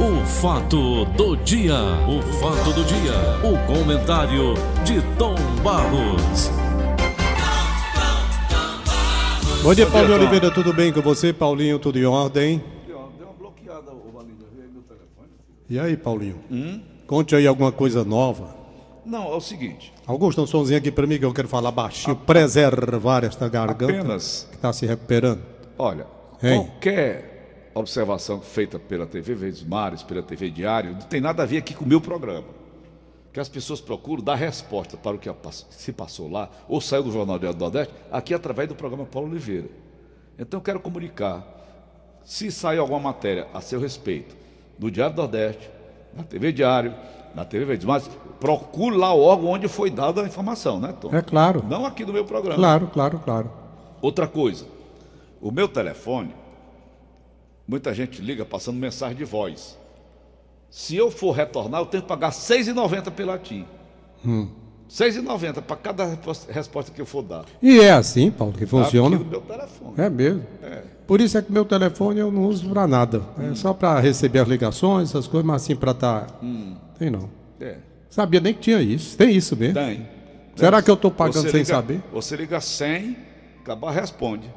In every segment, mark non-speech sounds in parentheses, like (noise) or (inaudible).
O fato do dia, o fato do dia, o comentário de Tom Barros. Bom dia, Paulinho Oliveira, tudo bem com você? Paulinho, tudo em ordem? Deu uma bloqueada, veio aí meu telefone. E aí, Paulinho? Conte aí alguma coisa nova. Não, é o seguinte, Augusto, um somzinho aqui pra mim que eu quero falar baixinho, preservar esta garganta apenas, que tá se recuperando. olha, Hein? qualquer observação feita pela TV Verdes Mares, pela TV Diário, não tem nada a ver aqui com o meu programa. Que as pessoas procuram dar resposta para o que se passou lá, ou saiu do Jornal do Nordeste, aqui através do programa Paulo Oliveira. Então eu quero comunicar, se sair alguma matéria a seu respeito, no Diário do Nordeste, na TV Diário, na TV Verdes Mares, procure lá o órgão onde foi dada a informação, né, Tom? É claro, Não aqui no meu programa. claro, claro, claro. Outra coisa, o meu telefone, muita gente liga passando mensagem de voz. Se eu for retornar, eu tenho que pagar R$ 6,90 pela TIM. Hum. R$ 6,90 para cada resposta- que eu for dar. E é assim, Paulo, que Tá? funciona. Aqui no meu telefone. É mesmo. É. Por isso é que meu telefone eu não uso pra nada. É só pra receber as ligações, essas coisas, mas assim pra tá. Tem não. É, Sabia nem que tinha isso. Tem isso mesmo. tem. Será que eu tô pagando Você sem liga- saber? Você liga 100, acabar responde.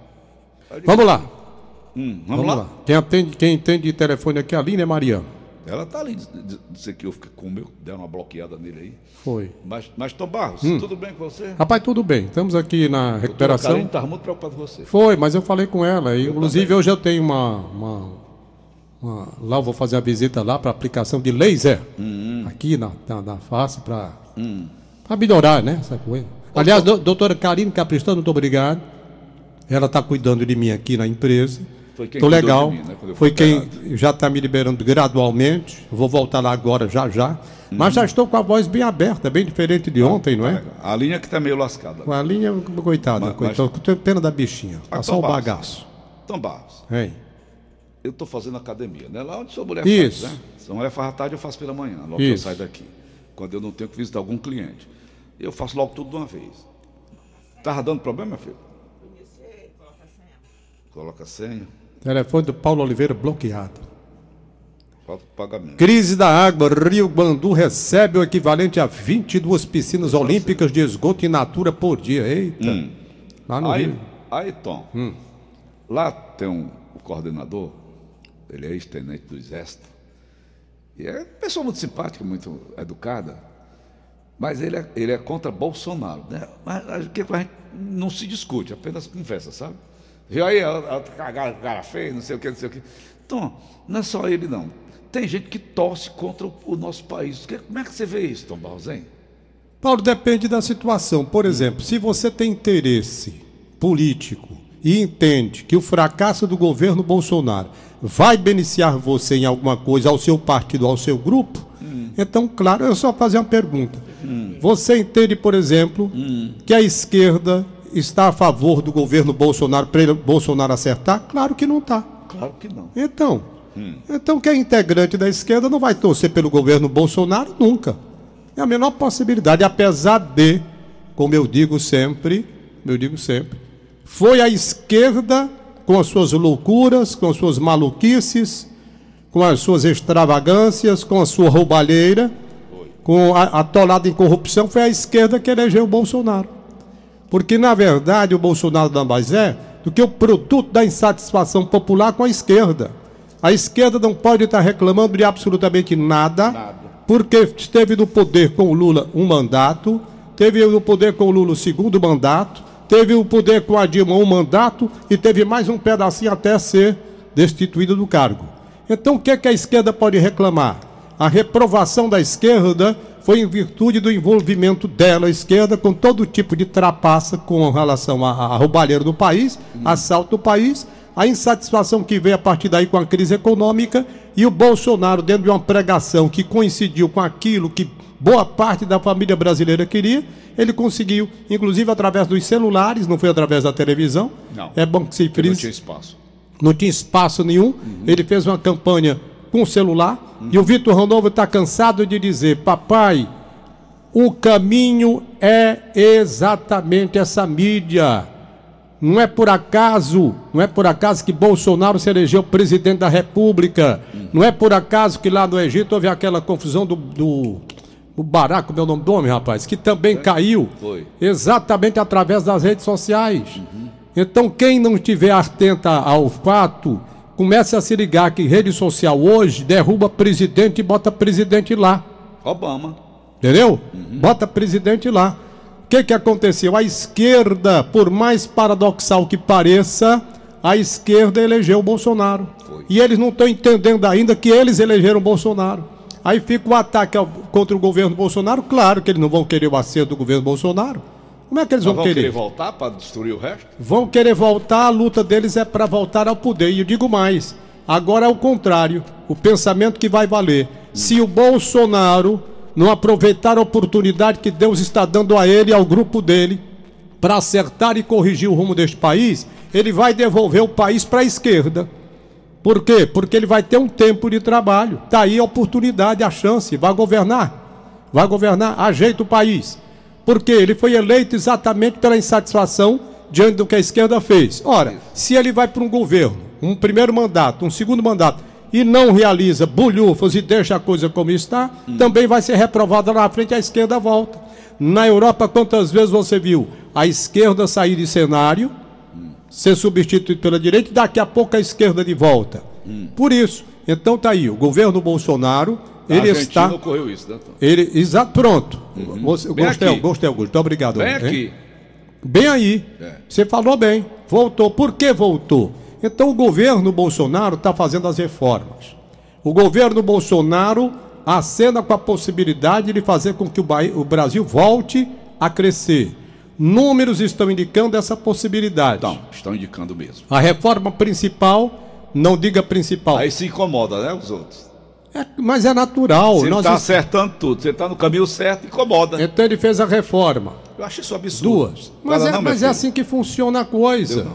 Digo, Vamos lá. Hum, vamos, lá? Quem, atende, quem entende de telefone aqui, é a Aline é Mariana. Ela tá ali, dizer que eu fiquei com o meu, deram uma bloqueada nele aí. Foi. Mas, mas Tom Barros, Hum. tudo bem com você? Rapaz, tudo bem. Estamos aqui na recuperação. Karine estava muito preocupado com você. Foi, mas eu falei com ela. e, Inclusive, hoje eu tenho uma, uma- uma- Lá eu vou fazer a visita lá para aplicação de laser. Hum, Aqui na, na, na face para melhorar, né? Essa coisa. Aliás, do, doutora Karine Capristano, muito obrigado. Ela está cuidando de mim aqui na empresa. Foi quem Tô legal. mim, né, Foi quem operado. já está me liberando gradualmente. Vou voltar lá agora, já já. Mas Uhum. já estou com a voz bem aberta, bem diferente de ontem, não é? A linha que está meio lascada. Com a linha, coitada, Mas- coitada. mas- Tenho pena da bichinha. Ah, Tá só o bagaço. Tom Barros, Hein? eu estou fazendo academia, né? Lá onde sua mulher Isso. faz, né? Se a mulher faz à tarde, eu faço pela manhã, logo que eu Isso. saio daqui. Quando eu não tenho que visitar algum cliente. Eu faço logo tudo de uma vez. Tava dando problema, meu filho? Coloca a senha, Telefone do Paulo Oliveira bloqueado. falta o pagamento. Crise da água. Rio Bandu recebe o equivalente a 22 piscinas olímpicas de esgoto in natura por dia. Eita. Lá no Aí, Rio. aí Tom, lá tem um o coordenador, ele é ex-tenente do Exército, e é uma pessoa muito simpática, muito educada, mas ele é, ele é contra Bolsonaro. Né? Mas a gente a gente não se discute, apenas conversa, sabe? Viu aí, a- a- cara, cara feio, não sei o que, não sei o que. Tom, não é só ele não. Tem gente que torce contra o, o nosso país. Que- Como é que você vê isso, Tom Barrosen? Paulo, depende da situação. Por exemplo, se você tem interesse político e entende que o fracasso do governo Bolsonaro vai beneficiar você em alguma coisa, ao seu partido, ao seu grupo, então, claro, eu só fazer uma pergunta. Você entende, por exemplo, que a esquerda está a favor do governo Bolsonaro para ele- Bolsonaro acertar? Claro que não está. Claro que não. Então, então quem é integrante da esquerda não vai torcer pelo governo Bolsonaro nunca. É a menor possibilidade, apesar de, como eu digo sempre, eu digo sempre, foi a esquerda com as suas loucuras, com as suas maluquices, com as suas extravagâncias, com a sua roubalheira, com a atolada em corrupção, foi a esquerda que elegeu o Bolsonaro. Porque, na verdade, o Bolsonaro nada mais é do que o produto da insatisfação popular com a esquerda. A esquerda não pode estar reclamando de absolutamente nada, Nada. porque esteve no poder com o Lula um mandato, teve no poder com o Lula o segundo mandato, teve o poder com a Dilma um mandato e teve mais um pedacinho até ser destituído do cargo. Então, o que, é que a esquerda pode reclamar? A reprovação da esquerda foi em virtude do envolvimento dela, a esquerda, com todo tipo de trapaça com relação à, roubalheira do país, assalto do país, a insatisfação que veio a partir daí com a crise econômica e o Bolsonaro, dentro de uma pregação que coincidiu com aquilo que boa parte da família brasileira queria, ele conseguiu, inclusive através dos celulares, não foi através da televisão. Não. É bom que se Porque não frise tinha espaço. não tinha espaço nenhum. Ele fez uma campanha com o celular. E o Vitor Randolfo está cansado de dizer: Papai, o caminho é exatamente essa mídia. Não é por acaso, não é por acaso que Bolsonaro se elegeu presidente da República. Não é por acaso que lá no Egito houve aquela confusão do, do o Barack, meu nome do homem, rapaz, que também caiu Foi. exatamente através das redes sociais. Então, quem não estiver atenta ao fato, comece a se ligar que rede social hoje derruba presidente e bota presidente lá. Obama. Entendeu? Bota presidente lá. O que, que aconteceu? A esquerda, por mais paradoxal que pareça, a esquerda elegeu o Bolsonaro. Foi. E eles não estão entendendo ainda que eles elegeram o Bolsonaro. Aí fica o ataque ao- contra o governo Bolsonaro. Claro que eles não vão querer o acerto do governo Bolsonaro. Como é que eles vão vamos querer? querer voltar para destruir o resto? Vão querer voltar, a luta deles é para voltar ao poder. E eu digo mais: agora é o contrário, o pensamento que vai valer. Se o Bolsonaro não aproveitar a oportunidade que Deus está dando a ele e ao grupo dele para acertar e corrigir o rumo deste país, ele vai devolver o país para a esquerda. Por quê? Porque ele vai ter um tempo de trabalho. Está aí a oportunidade, a chance. Vai governar. Vai governar, ajeita o país. Porque ele foi eleito exatamente pela insatisfação diante do que a esquerda fez. Ora, se ele vai para um governo, um primeiro mandato, um segundo mandato, e não realiza bulhufas e deixa a coisa como está, também vai ser reprovado lá na frente, a esquerda volta. Na Europa, quantas vezes você viu a esquerda sair de cenário, ser substituído pela direita e daqui a pouco a esquerda de volta. Por isso, então tá aí, o governo Bolsonaro, Na ele Argentina está. ocorreu isso, né, Tom? Ele, exato, pronto. Você- Bem gostei, aqui. gostei, Augusto. Muito obrigado. Vem hein? aqui. Bem aí. É. Você falou bem. Voltou. Por que voltou? Então o governo Bolsonaro está fazendo as reformas. O governo Bolsonaro acena com a possibilidade de fazer com que o Brasil volte a crescer. Números estão indicando essa possibilidade. Então, estão indicando mesmo. A reforma principal, não diga principal, Aí se incomoda, né, os outros. É- mas é natural. Você está est- acertando tudo. Você está no caminho certo, incomoda. Então ele fez a reforma. Eu acho isso absurdo. Duas. Mas, Fala é, mas é assim que funciona a coisa.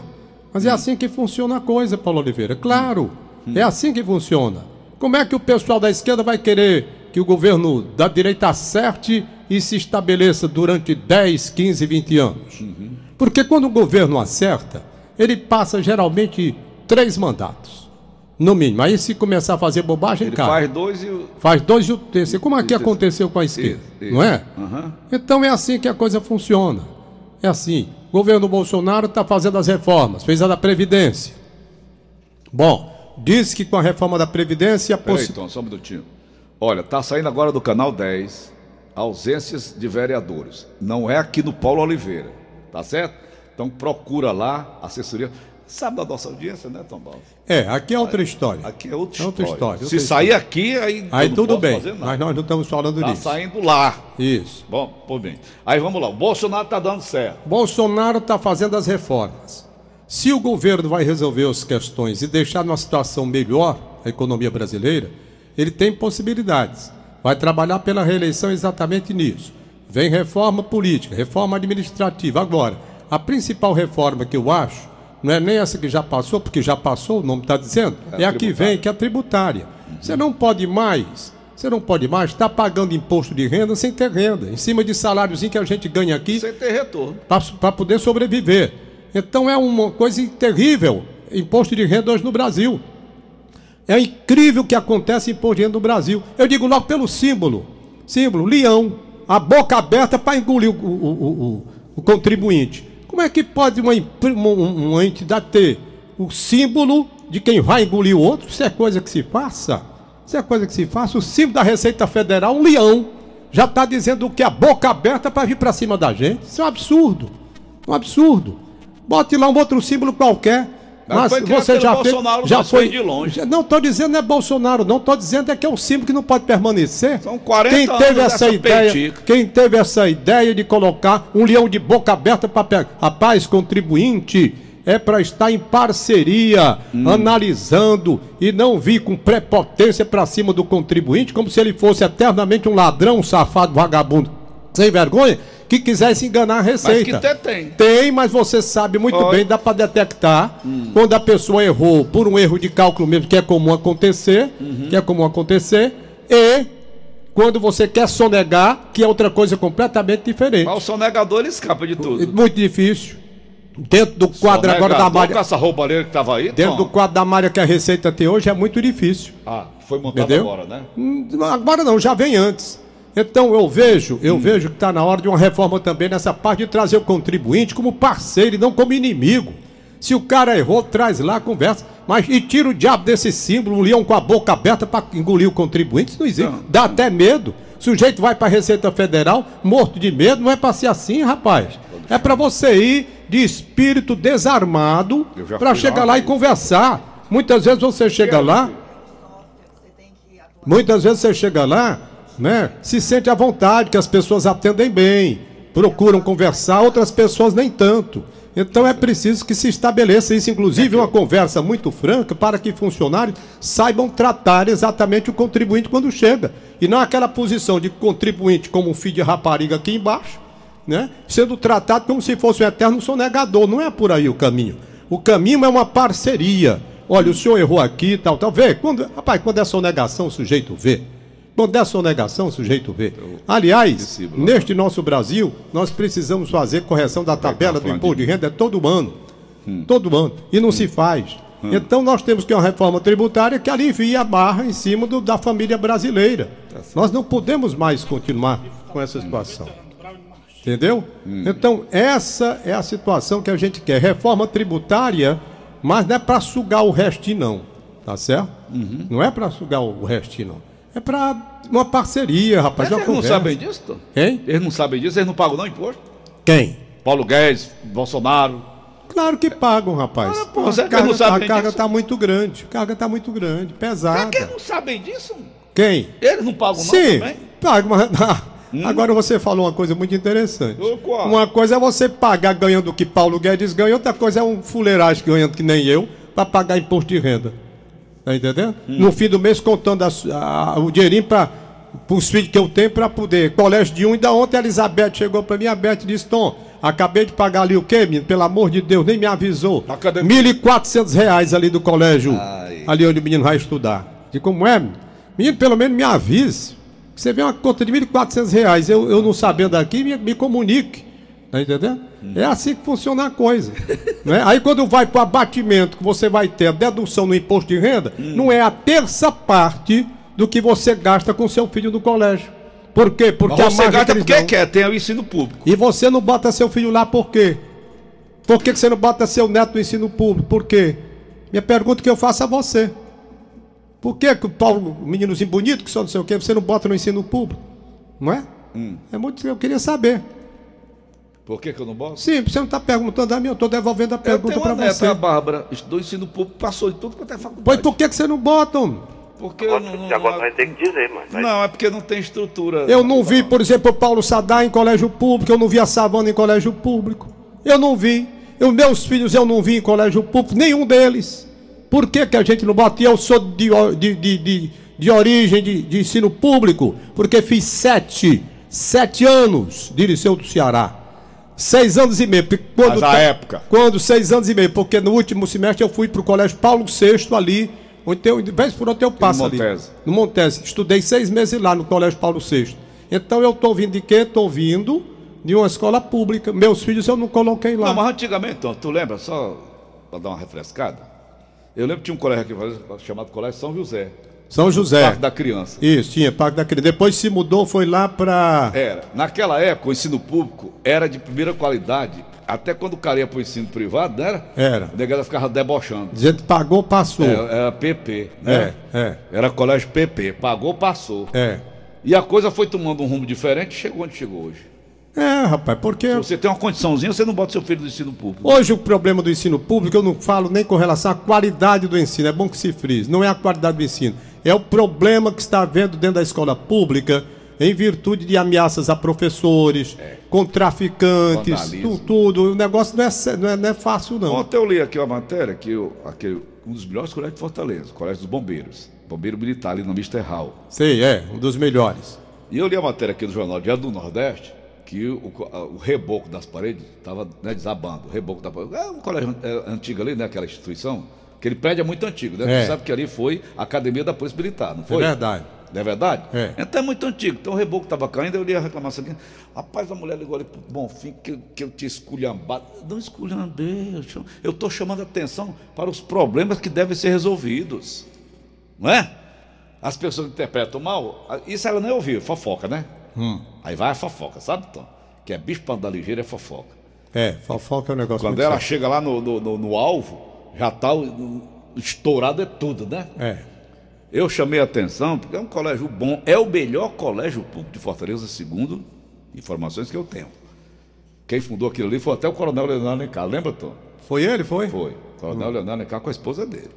Mas é assim que funciona a coisa, Paulo Oliveira. Claro, é assim que funciona. Como é que o pessoal da esquerda vai querer que o governo da direita acerte e se estabeleça durante 10, 15, 20 anos? Porque quando o governo acerta, ele passa geralmente três mandatos. No mínimo. Aí se começar a fazer bobagem, Ele cai. faz dois e o. Faz dois e o terceiro. Como aqui Isso, isso. aconteceu com a esquerda, Isso, não é? Aham. Então é assim que a coisa funciona. É assim. O governo Bolsonaro está fazendo as reformas, fez a da Previdência. Bom, disse que com a reforma da Previdência. Peraí, possi- Tom, só um minutinho. Olha, tá saindo agora do canal 10 ausências de vereadores. Não é aqui no Paulo Oliveira, tá certo? Então procura lá, assessoria. Sabe da nossa audiência, né, Tom Baldo? É, aqui é outra história. Aqui é outra É outra história. história, Se outra sair aqui, aí, Aí tudo bem, mas nós não estamos falando Tá disso. saindo lá. Isso. Bom, por bem. Aí vamos lá. O Bolsonaro tá dando certo. Bolsonaro está fazendo as reformas. Se o governo vai resolver as questões e deixar numa situação melhor a economia brasileira, ele tem possibilidades. Vai trabalhar pela reeleição exatamente nisso. Vem reforma política, reforma administrativa. Agora, a principal reforma que eu acho não é nem essa que já passou, porque já passou, o nome está dizendo, é, a que tributária. vem, que é a tributária. Você não pode mais, você não pode mais estar pagando imposto de renda sem ter renda, em cima de saláriozinho que a gente ganha aqui Sem ter retorno. para poder sobreviver. Então é uma coisa terrível, imposto de renda hoje no Brasil. É incrível o que acontece em imposto de renda no Brasil. Eu digo logo pelo símbolo. Símbolo, leão, a boca aberta para engolir o- o- o- o contribuinte. Como é que pode uma, uma- uma entidade ter o símbolo de quem vai engolir o outro? Isso é coisa que se faça? Isso é coisa que se faça? O símbolo da Receita Federal, um leão, já está dizendo que a boca aberta para vir para cima da gente. Isso é um absurdo. Um absurdo. Bote lá um outro símbolo qualquer. Mas você já fez, já foi de longe. Não estou dizendo não é Bolsonaro, não estou dizendo é que é um símbolo que não pode permanecer. São 40 quem teve anos essa ideia, petica. quem teve essa ideia de colocar um leão de boca aberta para pegar, rapaz, contribuinte, é para estar em parceria, Hum. analisando e não vir com prepotência para cima do contribuinte, como se ele fosse eternamente um ladrão, um safado, vagabundo, sem vergonha, que quisesse enganar a Mas receita. que até tem. Tem, mas você sabe muito Olha. bem, dá para detectar quando a pessoa errou por um erro de cálculo mesmo, que é comum acontecer, que é comum acontecer, e quando você quer sonegar, que é outra coisa completamente diferente. Mas o sonegador ele escapa de tudo. Muito difícil. Dentro do quadro agora da Sonegador malha. com essa roubalheira que tava aí, Dentro Tom? do quadro da malha que a Receita tem hoje é muito difícil. Ah, foi montado Entendeu? agora, né? Hum, Agora não, já vem antes. Então eu vejo, eu vejo que está na hora de uma reforma também nessa parte de trazer o contribuinte como parceiro e não como inimigo. Se o cara errou, traz lá, conversa. Mas e tira o diabo desse símbolo, um leão com a boca aberta para engolir o contribuinte, isso não existe. Não. Dá até medo. O sujeito vai para a Receita Federal, morto de medo, não é para ser assim, rapaz. É para você ir de espírito desarmado para chegar lá, lá e conversar. Muitas vezes você chega lá, Muitas vezes você chega lá, né? Se sente à vontade, que as pessoas atendem bem, procuram conversar, outras pessoas nem tanto. Então é preciso que se estabeleça isso, inclusive uma conversa muito franca, para que funcionários saibam tratar exatamente o contribuinte quando chega. E não aquela posição de contribuinte como um filho de rapariga aqui embaixo, né? Sendo tratado como se fosse um eterno sonegador. Não é por aí o caminho. O caminho é uma parceria. Olha, o senhor errou aqui, tal, tal. Vê, quando, rapaz, quando é sonegação, o sujeito vê. Quando é sonegação, o sujeito vê. Aliás, neste nosso Brasil, nós precisamos fazer correção da tabela do imposto de renda é todo ano. Hum. Todo ano. E não se faz. Então nós temos que uma reforma tributária que alivie a barra em cima do- da família brasileira. Tá nós não podemos mais continuar com essa situação. Entendeu? Hum. Então, essa é a situação que a gente quer. Reforma tributária, mas não é para sugar o restinho, não. Tá certo? Uhum. Não é para sugar o restinho, não. É para uma parceria, rapaz. Mas eles não sabem disso, Tom? Quem? Eles não sabem disso, eles não pagam não imposto? Quem? Paulo Guedes, Bolsonaro. Claro que pagam, rapaz. Ah, pô, a carga, não a carga disso? tá muito grande. A carga tá muito grande, pesada. que eles não sabem disso? Quem? Eles não pagam não Sim, também? paga, mas (laughs) agora você falou uma coisa muito interessante. Uma coisa é você pagar ganhando o que Paulo Guedes ganha, outra coisa é um fuleiragem ganhando que nem eu para pagar imposto de renda. Tá entendendo? No fim do mês contando a a- o dinheirinho para os filhos que eu tenho para poder. Colégio de um, ainda ontem a Elizabeth chegou para mim, a Beth disse, Tom, acabei de pagar ali o quê, menino? Pelo amor de Deus, nem me avisou. Academia. 1.400 reais ali do colégio, Ai. ali onde o menino vai estudar. E como é, menino? Menino, pelo menos me avise. Você vê uma conta de 1.400 reais, eu, eu não sabendo aqui, me, me comunique. Tá entendendo? É assim que funciona a coisa. (laughs) né? Aí quando vai para o abatimento, que você vai ter a dedução no imposto de renda, não é a terça parte do que você gasta com seu filho no colégio. Por quê? Porque Mas você margem gasta porque quer, tem o ensino público. e você não bota seu filho lá por quê? Por que, que você não bota seu neto no ensino público? Por quê? Minha pergunta que eu faço a você. Por que, que o Paulo, meninozinho bonito, que só não sei o quê, você não bota no ensino público? Não é? É muito eu queria saber. Por que, que eu não boto? Sim, você não está perguntando a mim, eu estou devolvendo a pergunta para você. a Bárbara, estudou ensino público, passou de tudo quanto é faculdade. Pois por que, que você não bota? homem? Porque Agora, não, não, agora vai ter que dizer, mas. não, é porque não tem estrutura. Eu não vi, por exemplo, o Paulo Sadar em colégio público, eu não vi a Savana em colégio público. Eu não vi. Os meus filhos eu não vi em colégio público, nenhum deles. Por que, que a gente não bota? E eu sou de, de, de, de, de origem de, de ensino público, porque fiz sete, sete anos de Liceu do Ceará. Seis anos e meio. Quando, Mas a época? Quando seis anos e meio, porque no último semestre eu fui para o colégio Paulo VI ali, onde tem, vez por outro eu passo ali. Montese. No Montese. Estudei seis meses lá no Colégio Paulo VI. Então eu estou vindo de quê? Estou vindo de uma escola pública. Meus filhos eu não coloquei lá. Não, mas antigamente, então, tu lembra, só para dar uma refrescada? Eu lembro que tinha um colégio aqui chamado Colégio São José, São José. Parque da Criança. Isso, tinha Parque da Criança. Depois se mudou, foi lá para. Era. Naquela época, o ensino público era de primeira qualidade. Até quando o cara ia para o ensino privado, não era? Era. A negada ficava debochando. Dizendo pagou, passou. É, era PP, né? É, é. Era colégio PP. Pagou, passou. É. E a coisa foi tomando um rumo diferente e chegou onde chegou hoje. É, rapaz, porque. Se você tem uma condiçãozinha, você não bota seu filho no ensino público. Hoje o problema do ensino público, eu não falo nem com relação à qualidade do ensino, é bom que se frise, não é a qualidade do ensino, é o problema que está havendo dentro da escola pública em virtude de ameaças a professores, com traficantes, Vandalismo. tu- tudo. O negócio não é, não é, não é fácil, não. Ontem eu li aqui uma matéria que eu, aquele, um dos melhores colégios de Fortaleza, o Colégio dos Bombeiros. Bombeiro Militar ali no Mr. Hall. Sei, é, um dos melhores. E eu li a matéria aqui do jornal Diário do Nordeste, que o, o reboco das paredes estava desabando. O reboco da parede. É um colégio é, antigo ali, né? Aquela instituição. Aquele prédio é muito antigo, né? É. Você sabe que ali foi a Academia da Polícia Militar, não foi? É verdade. Não é verdade? É. Então é muito antigo. Então o reboco estava caindo, eu li a reclamação aqui. Rapaz, a mulher ligou ali pro Bonfim que, eu- que eu te esculhambado. Não esculhambei, eu estou chamando atenção para os problemas que devem ser resolvidos. Não é? As pessoas interpretam mal, isso ela nem ouviu, fofoca, né? Hum. Aí vai a fofoca, sabe, Tom? Que é bicho para andar ligeiro é fofoca. É, fofoca é um negócio Quando ela sério. chega lá no, no, no- no alvo, já está estourado é tudo, né? É. Eu chamei a atenção porque é um colégio bom, é o melhor colégio público de Fortaleza, segundo informações que eu tenho. Quem fundou aquilo ali foi até o Coronel Leonardo Alencar, lembra, Tom? Foi ele, foi? Foi. O Coronel Leonardo Alencar com a esposa dele.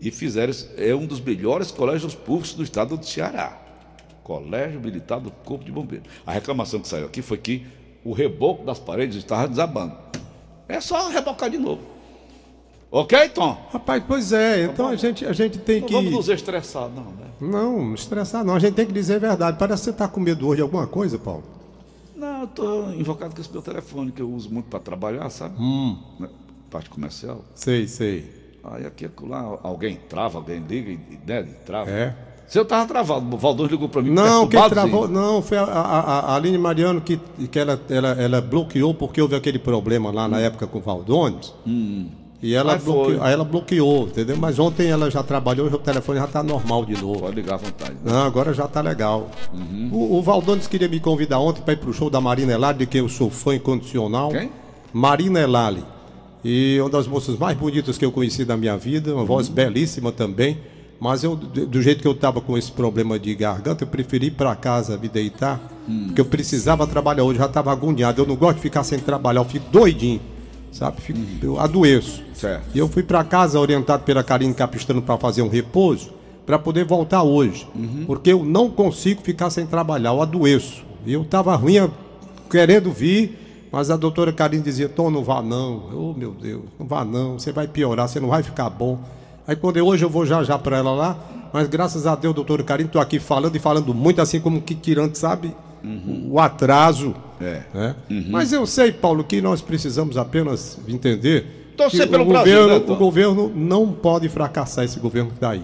E fizeram, é um dos melhores colégios públicos do estado do Ceará. Colégio Militar do Corpo de Bombeiros. A reclamação que saiu aqui foi que o reboco das paredes estava desabando. É só rebocar de novo. Ok, Tom? Rapaz, pois é, então a gente, a gente tem Não que. vamos nos estressar, não, né? Não, estressar não, a gente tem que dizer a verdade. Parece que você está com medo hoje de alguma coisa, Paulo. Não, eu estou invocado com esse meu telefone, que eu uso muito para trabalhar, sabe? Hum. Né? Parte comercial. Sei, sei. Aí aqui lá, alguém trava, alguém liga e né, trava. É. Se eu tava travado, o Valdir ligou para mim Não, quem travou, não, foi a, a, a- Aline Mariano que, que ela, ela, ela bloqueou porque houve aquele problema lá na época com o Valdones. E ela bloqueou, aí ela bloqueou, entendeu? Mas ontem ela já trabalhou o telefone já está normal de novo. Pode ligar à vontade. né? Não, agora já tá legal. O, o Valdones queria me convidar ontem para ir pro show da Marina Elali, de quem eu sou fã incondicional. Quem? Marina Elali. E uma das moças mais bonitas que eu conheci da minha vida, uma voz belíssima também. Mas eu, do jeito que eu estava com esse problema de garganta, eu preferi ir para casa me deitar, porque eu precisava trabalhar hoje, já estava agoniado. Eu não gosto de ficar sem trabalhar, eu fico doidinho, sabe? Fico, Eu adoeço. Certo. E eu fui para casa orientado pela Karine Capistrano para fazer um repouso, para poder voltar hoje. Porque eu não consigo ficar sem trabalhar, eu adoeço. E eu estava ruim, querendo vir, mas a doutora Karine dizia: Tom, não vá não. Oh, meu Deus, não vá não, você vai piorar, você não vai ficar bom. Aí quando eu, hoje eu vou já já para ela lá, mas graças a Deus, doutora Karine, estou aqui falando e falando muito assim como que tirando, sabe? O atraso. É. né? Mas eu sei, Paulo, que nós precisamos apenas entender Torcer que pelo o Brasil, governo, né, Tom? o governo não pode fracassar esse governo que está aí.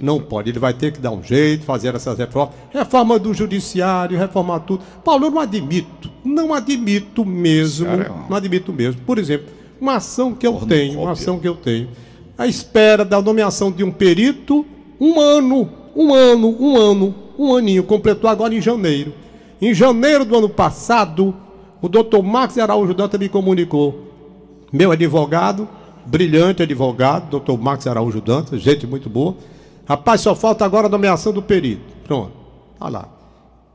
Não pode. Ele vai ter que dar um jeito, fazer essas reformas. Reforma do judiciário, reformar tudo. Paulo, eu não admito. Não admito mesmo. É Não admito mesmo. Por exemplo, uma ação que eu tenho, uma ação que eu tenho. A espera da nomeação de um perito, um ano, um ano, um ano, um aninho. Completou agora em janeiro. Em janeiro do ano passado, o doutor Marcos Araújo Danta me comunicou meu advogado, brilhante advogado, doutor Marcos Araújo Dantas, gente muito boa. Rapaz, só falta agora a nomeação do perito. Pronto, tá lá.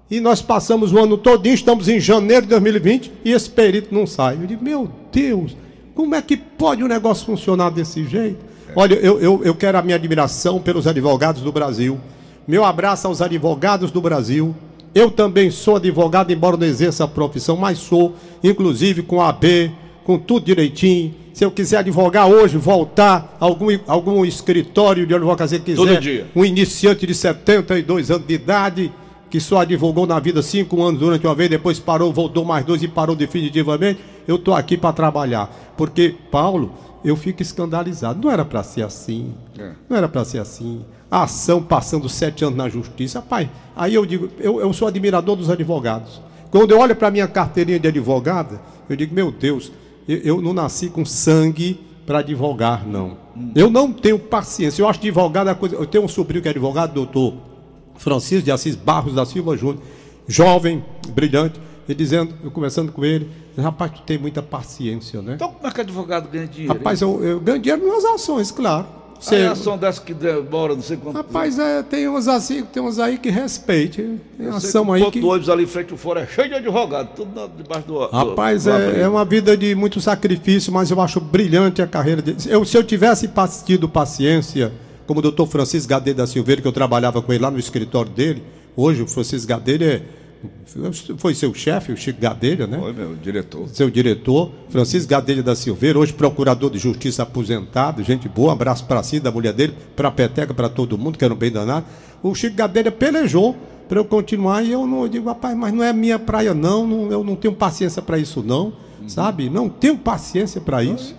E nós passamos o ano todinho, estamos em janeiro de 2020 e esse perito não sai. Eu digo, meu Deus, como é que pode o negócio funcionar desse jeito? Olha, eu, eu, eu quero a minha admiração pelos advogados do Brasil. Meu abraço aos advogados do Brasil. Eu também sou advogado, embora não exerça a profissão, mas sou, inclusive com a AB, com tudo direitinho. Se eu quiser advogar hoje, voltar algum, algum escritório de advocacia que quiser, um iniciante de 72 anos de idade, que só advogou na vida cinco anos durante uma vez, depois parou, voltou mais dois e parou definitivamente, eu estou aqui para trabalhar. Porque, Paulo, eu fico escandalizado. Não era para ser assim. É. Não era para ser assim. A ação passando sete anos na justiça. Rapaz, aí eu digo, eu, eu sou admirador dos advogados. Quando eu olho para minha carteirinha de advogada, eu digo, meu Deus, eu, eu não nasci com sangue para advogar, não. Eu não tenho paciência. Eu acho advogado é a coisa. Eu tenho um sobrinho que é advogado, doutor Francisco de Assis Barros da Silva Júnior, jovem, brilhante, e dizendo, eu conversando com ele, rapaz, tu tem muita paciência, né? Então como é que advogado ganha dinheiro? Rapaz, eu, eu ganho dinheiro nas ações, claro. Você... Você- a ação dessa que demora, não sei quanto Rapaz, é, tem uns assim, tem uns aí que respeite. Tem Eu ação aí que. do ônibus ali em frente ao fora é cheio de advogado, tudo debaixo do. do- Rapaz, do é, abrigo. é uma vida de muito sacrifício, mas eu acho brilhante a carreira dele. Eu, se eu tivesse tido paciência, como o doutor Francisco Gadeira da Silveira, que eu trabalhava com ele lá no escritório dele, hoje o Francisco Gadeira é, foi seu chefe, o Chico Gadeira, né? Oi, meu diretor. seu diretor, Francisco Gadelha da Silveira, hoje procurador de justiça aposentado, gente boa, um abraço para si, da mulher dele, para a peteca, para todo mundo, que era um bem danado. O Chico Gadelha pelejou para eu continuar e eu não eu digo, rapaz, mas não é minha praia não, não eu não tenho paciência para isso não, sabe? Não tenho paciência para isso.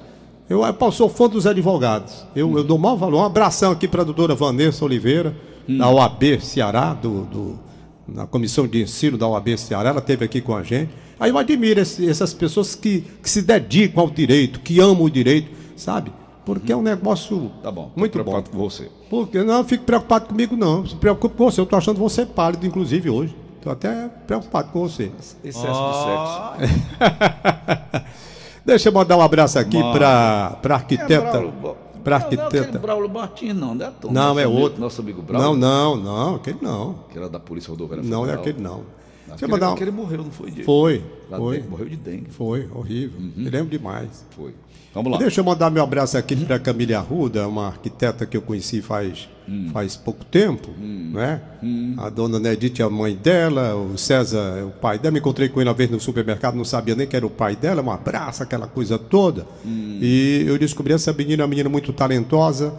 Eu, eu sou fã dos advogados. Eu, eu dou maior valor. Um abração aqui para a doutora Vanessa Oliveira, da OAB Ceará, do, do- na comissão de ensino da OAB Ceará, ela esteve aqui com a gente. Aí eu admiro esse- essas pessoas que, que se dedicam ao direito, que amam o direito, sabe? Porque é um negócio Tá bom. muito bom. preocupado com você. Porque não eu fico preocupado comigo, não. Se preocupe com você. Eu estou achando você pálido, inclusive, hoje. Estou até preocupado com você. Excesso de sexo. (laughs) Deixa eu mandar um abraço aqui para a É arquiteta. Bo- Para Não, não é arquiteta. Braulio Martins, não, né, Tom? Não, Nosso é amigo- outro. Nosso amigo Não, Braulio. não, não, aquele não. Que era da Polícia Rodoviária Não é Federal. aquele não. Eu Aquele, mandar aquele morreu, não foi, Diego? Foi, foi. morreu de dengue. Foi, horrível. Me lembro demais. Foi. Vamos lá. Deixa eu mandar meu abraço aqui para a Camila Arruda, uma arquiteta que eu conheci faz, faz pouco tempo, né? A dona Nedite é a mãe dela, o César é o pai dela. Me encontrei com ele uma vez no supermercado, não sabia nem que era o pai dela, um abraço, aquela coisa toda. E eu descobri essa menina, uma menina muito talentosa,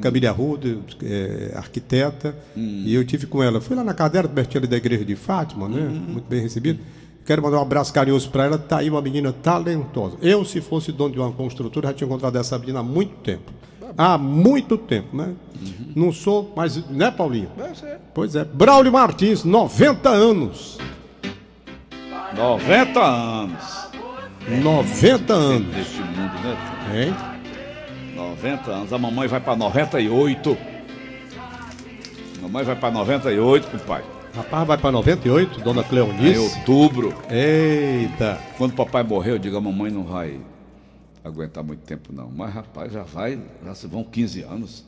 Camila Arruda, é, arquiteta, e eu tive com ela. Fui lá na dela, pertinho ali da igreja de Fátima, né? Muito bem recebido. Quero mandar um abraço carinhoso para ela. Tá aí uma menina talentosa. Eu, se fosse dono de uma construtora, já tinha encontrado essa menina há muito tempo. Há muito tempo, né? Não sou, mas, né, Paulinho? Ser. Pois é. Braulio Martins, 90 anos. 90 anos 90 anos. neste mundo, né? Hein? 90 anos. A mamãe vai pra 98. Mamãe vai pra 98, compadre. Rapaz, vai para 98, dona Em Cleonice. outubro. Eita. Quando o papai morreu, eu digo, a mamãe não vai aguentar muito tempo, não. Mas, rapaz, já vai, já se vão 15 anos.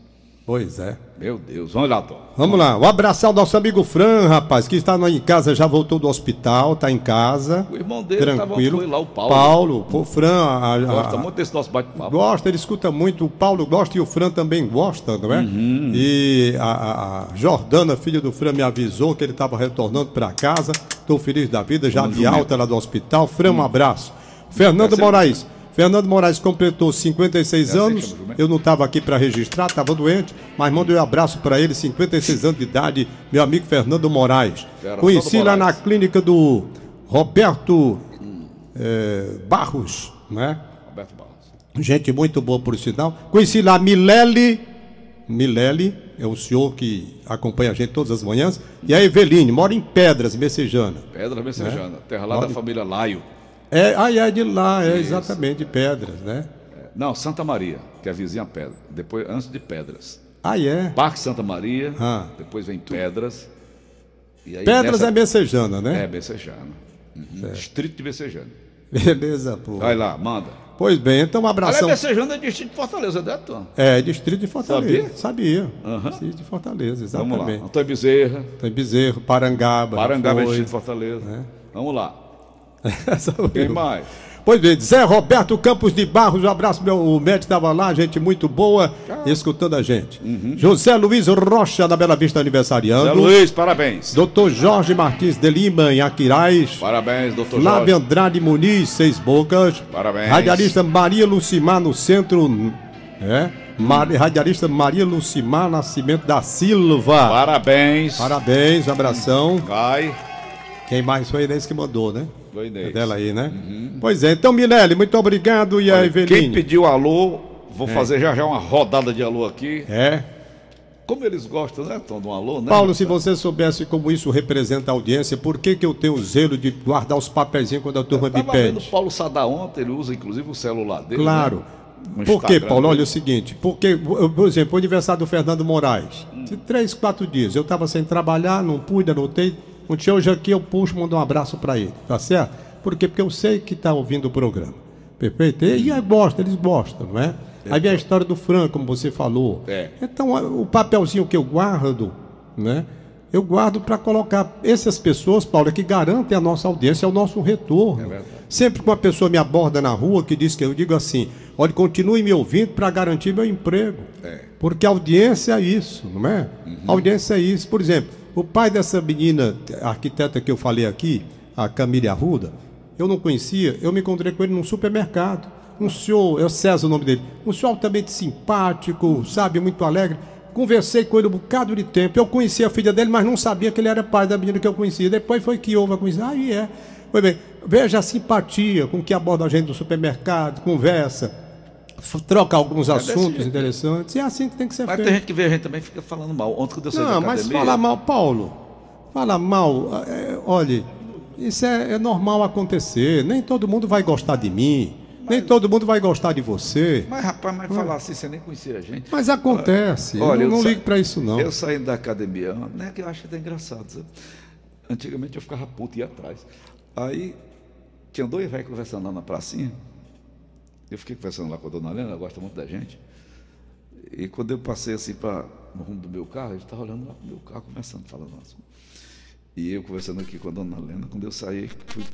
Pois é. Meu Deus, vamos lá, Tom. Vamos lá, um abraço ao nosso amigo Fran, rapaz, que está em casa, já voltou do hospital, está em casa. O irmão dele tava- tranquilo. foi lá, o Paulo. Paulo, o Fran, a- a- Gosta muito desse nosso bate-papo. Gosta, ele escuta muito, o Paulo gosta e o Fran também gosta, não é? Uhum. E a, a- Jordana, filha do Fran, me avisou que ele estava retornando para casa. Estou feliz da vida, já de alta lá do hospital. Fran, um abraço. Fernando Moraes. Fernando Moraes completou 56 Essa é anos. Eu não estava aqui para registrar, estava doente, mas mando um abraço para ele, 56 anos de idade, meu amigo Fernando Moraes. Conheci lá na clínica do Roberto eh, Barros, né? Roberto Barros. Gente muito boa, por sinal. Conheci lá Milele. Milele é o senhor que acompanha a gente todas as manhãs. E a Eveline, mora em Pedras, Messejana. Pedra Messejana, terra lá Olha. da família Laio. É, aí é de lá, é exatamente de Pedras, né? Não, Santa Maria, que é a vizinha Pedra. Depois, antes de Pedras. Aí é. Parque Santa Maria, Ah. depois vem Pedras. Pedras nessa- é Messejana, É, né? Messejana. Uhum. Distrito de Messejana. Beleza, pô. Vai lá, manda. Pois bem, então um Aliás, abração. Messejana é distrito de Fortaleza, né, Tom? É, distrito de Fortaleza. Sabia? Sabia. Aham. Distrito de Fortaleza, Vamos lá. exatamente. Antônio Bezerra, Tem Bezerro, Parangaba. Parangaba é foi. distrito de Fortaleza. Vamos lá. Quem mais? Pois bem, Zé Roberto Campos de Barros, um abraço, meu, o médico estava lá, gente muito boa, escutando a gente. José Luiz Rocha, da Bela Vista, Zé aniversariando. Luiz, parabéns. Doutor Jorge Martins de Lima, em Aquiraz. Parabéns, doutor Flávio Jorge. Andrade Muniz, Seis Bocas. Parabéns. Radialista Maria Lucimar, no centro. É? Mar- Radialista Maria Lucimar Nascimento da Silva. Parabéns. Parabéns, abração. Vai. Quem mais foi Inês que mandou, né? É dela aí, né? Pois é, então, Milele, muito obrigado. E a Quem pediu alô, vou fazer já já uma rodada de alô aqui. É. Como eles gostam, né, Tom, de um alô, né? Paulo, se você soubesse como isso representa a audiência, por que, que eu tenho o zelo de guardar os papeizinhos quando a turma me Tava vendo o pede? Paulo Sadar ontem, ele usa inclusive o celular dele. Claro. né? Por quê, Paulo? Olha dele. o seguinte, porque, por exemplo, o aniversário do Fernando Moraes, de três, quatro dias, eu estava sem trabalhar, não pude, anotei. Um hoje aqui eu puxo, mando um abraço para ele, tá certo? Por quê? Porque eu sei que está ouvindo o programa. Perfeito? E aí gosta, eles gostam, não é? Aí vem a história do Fran, como você falou. É. Então, o papelzinho que eu guardo, né? Eu guardo para colocar essas pessoas, Paulo, que garantem a nossa audiência, é o nosso retorno. verdade. Sempre que uma pessoa me aborda na rua que diz que eu digo assim, olha, continue me ouvindo para garantir meu emprego. É. Porque a audiência é isso, não é? Uhum. A audiência é isso. Por exemplo, o pai dessa menina, arquiteta que eu falei aqui, a Camille Arruda, eu não conhecia, eu me encontrei com ele num supermercado. Um senhor, é o César o nome dele, um senhor altamente simpático, sabe, muito alegre. Conversei com ele um bocado de tempo. Eu conhecia a filha dele, mas não sabia que ele era pai da menina que eu conhecia. Depois foi que houve a coincidência. Aí é. Foi bem. Veja a simpatia com que aborda a gente no supermercado, conversa. F- troca alguns desse assuntos interessantes. E é assim que tem que ser Mas feito. tem gente que vê a gente também fica falando mal. Ontem quando eu saí da Não, mas fala mal, Paulo. Fala mal. é, olhe, isso é, é normal acontecer. Nem todo mundo vai gostar de mim. Nem todo mundo vai gostar de você. Mas, rapaz, mas falar assim, você nem conhecia a gente. Mas acontece. Olha, eu não, eu sa- ligo pra isso, não. Eu saindo da academia, né, que eu acho até engraçado. sabe? Antigamente eu ficava puto e ia atrás. Aí tinha dois velhos conversando lá na pracinha. Eu fiquei conversando lá com a dona Helena, ela gosta muito da gente. E quando eu passei assim para no rumo do meu carro, ele estava olhando lá pro meu carro, conversando, falando assim. E eu conversando aqui com a dona Helena, quando eu saí, fui,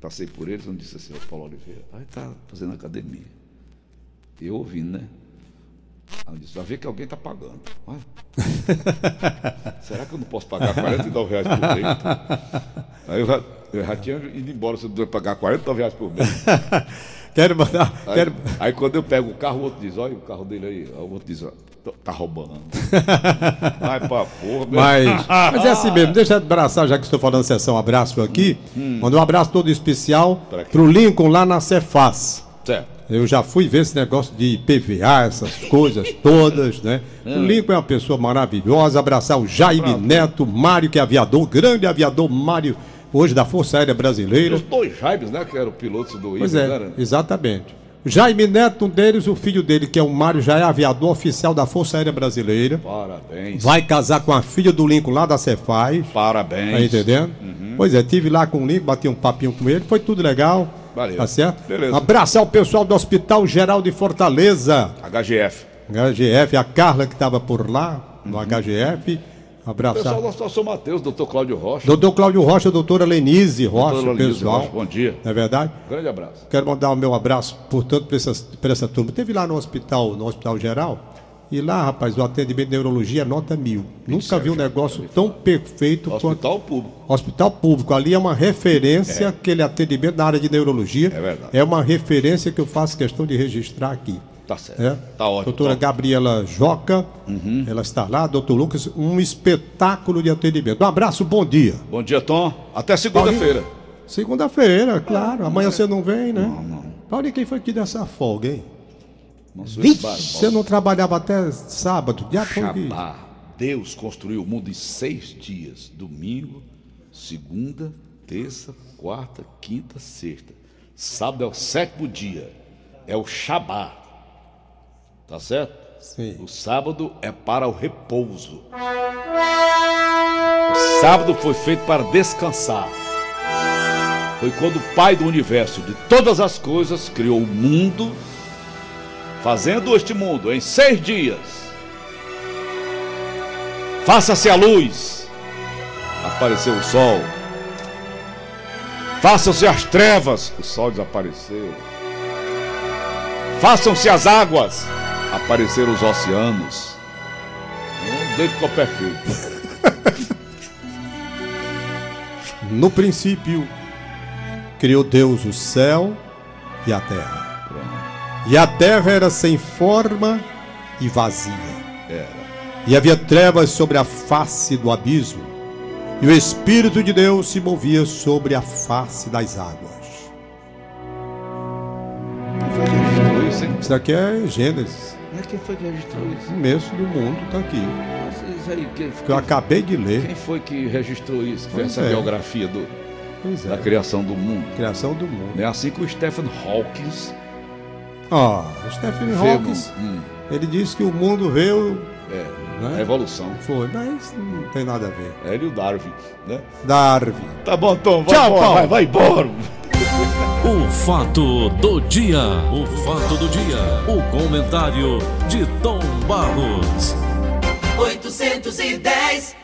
passei por eles, onde disse assim, ó, Paulo Oliveira, aí tá fazendo academia. Eu ouvindo, né? Aí eu disse, vai ver que alguém está pagando. (laughs) Será que eu não posso pagar 49 reais por mês? Aí eu já, eu já tinha ido embora se eu pagar 49 reais por mês. (laughs) Quero mandar. Aí, Quero... aí quando eu pego o carro, o outro diz, olha o carro dele aí. O outro diz, ó, "Tô- tá roubando. (laughs) Vai pra porra, meu. Mas, mas é assim mesmo, deixa eu abraçar, já que estou falando sessão abraço aqui. Manda um abraço todo especial pro Lincoln lá na Cefaz. Certo. Eu já fui ver esse negócio de PVA, essas coisas (laughs) todas, né? O Lincoln é uma pessoa maravilhosa. Abraçar o Jaime Neto, Mário, que é aviador, grande aviador Mário, hoje da Força Aérea Brasileira. Os dois Jaimes, né? Que eram pilotos do Pois Ibis, é, né? exatamente. O Jaime Neto, um deles, o filho dele, que é o Mário, já é aviador oficial da Força Aérea Brasileira. Parabéns. Vai casar com a filha do Lincoln lá da Cefaz. Parabéns. Tá entendendo? Uhum. Pois é, tive lá com o Lincoln, bati um papinho com ele, foi tudo legal. Valeu. Tá certo? Beleza. Abraçar o pessoal do Hospital Geral de Fortaleza. HGF. HGF, a Carla que estava por lá, no Uhum. HGF. Abraçar. Pessoal da São Mateus, doutor Cláudio Rocha. Doutor Cláudio Rocha, doutora Lenise Rocha, Doutora Lenise pessoal. Rocha, bom dia. Não é verdade? Grande abraço. Quero mandar o meu abraço, portanto, para essa, pra essa turma. Teve lá no hospital, no hospital geral, e lá, rapaz, o atendimento de neurologia é nota mil. Nunca vi um negócio tão perfeito quanto. Hospital Público. Hospital Público, ali é uma referência, aquele atendimento na área de neurologia. É verdade. É uma referência que eu faço questão de registrar aqui. Tá certo. É? Tá ótimo. Doutora tá. Gabriela Joca, ela está lá, doutor Lucas, um espetáculo de atendimento. Um abraço, bom dia. Bom dia, Tom. Até segunda-feira. Segunda-feira, claro. Amanhã você não vem, né? Não, não. Paulo, quem foi que deu essa folga, hein? Vixe, você não trabalhava até sábado? Que- Shabá. Deus construiu o mundo em seis dias: domingo, segunda, terça, quarta, quinta, sexta. Sábado é o sétimo dia. É o Shabá. Tá certo? Sim. O sábado é para o repouso. O sábado foi feito para descansar. Foi quando o Pai do universo, de todas as coisas, criou o mundo, fazendo este mundo em seis dias. Faça-se a luz. Apareceu o sol. Façam-se as trevas. O sol desapareceu. Façam-se as águas. Apareceram os oceanos. Um dedo ficou perfeito. (laughs) No princípio, criou Deus o céu e a terra. E a terra era sem forma e vazia. Era. E havia trevas sobre a face do abismo. E o Espírito de Deus se movia sobre a face das águas. Isso, daqui é Gênesis. Mas quem foi que registrou isso? O começo do mundo está aqui. Nossa, Isso aí, quem, Que eu acabei de ler. quem foi que registrou isso? Que fez essa é. biografia do, da é. criação do mundo. Criação do mundo. É assim que o Stephen Hawking Ó, Stephen vê Hawking, hum, ele disse que o mundo veio. é, Né? a evolução. Foi, mas não tem nada a ver. É ele e o Darwin, né? Darwin. Tá bom, Tom, vai Tchau, embora, Paulo. vai, vai embora. O fato do dia. O fato do dia. O comentário de Tom Barros. 810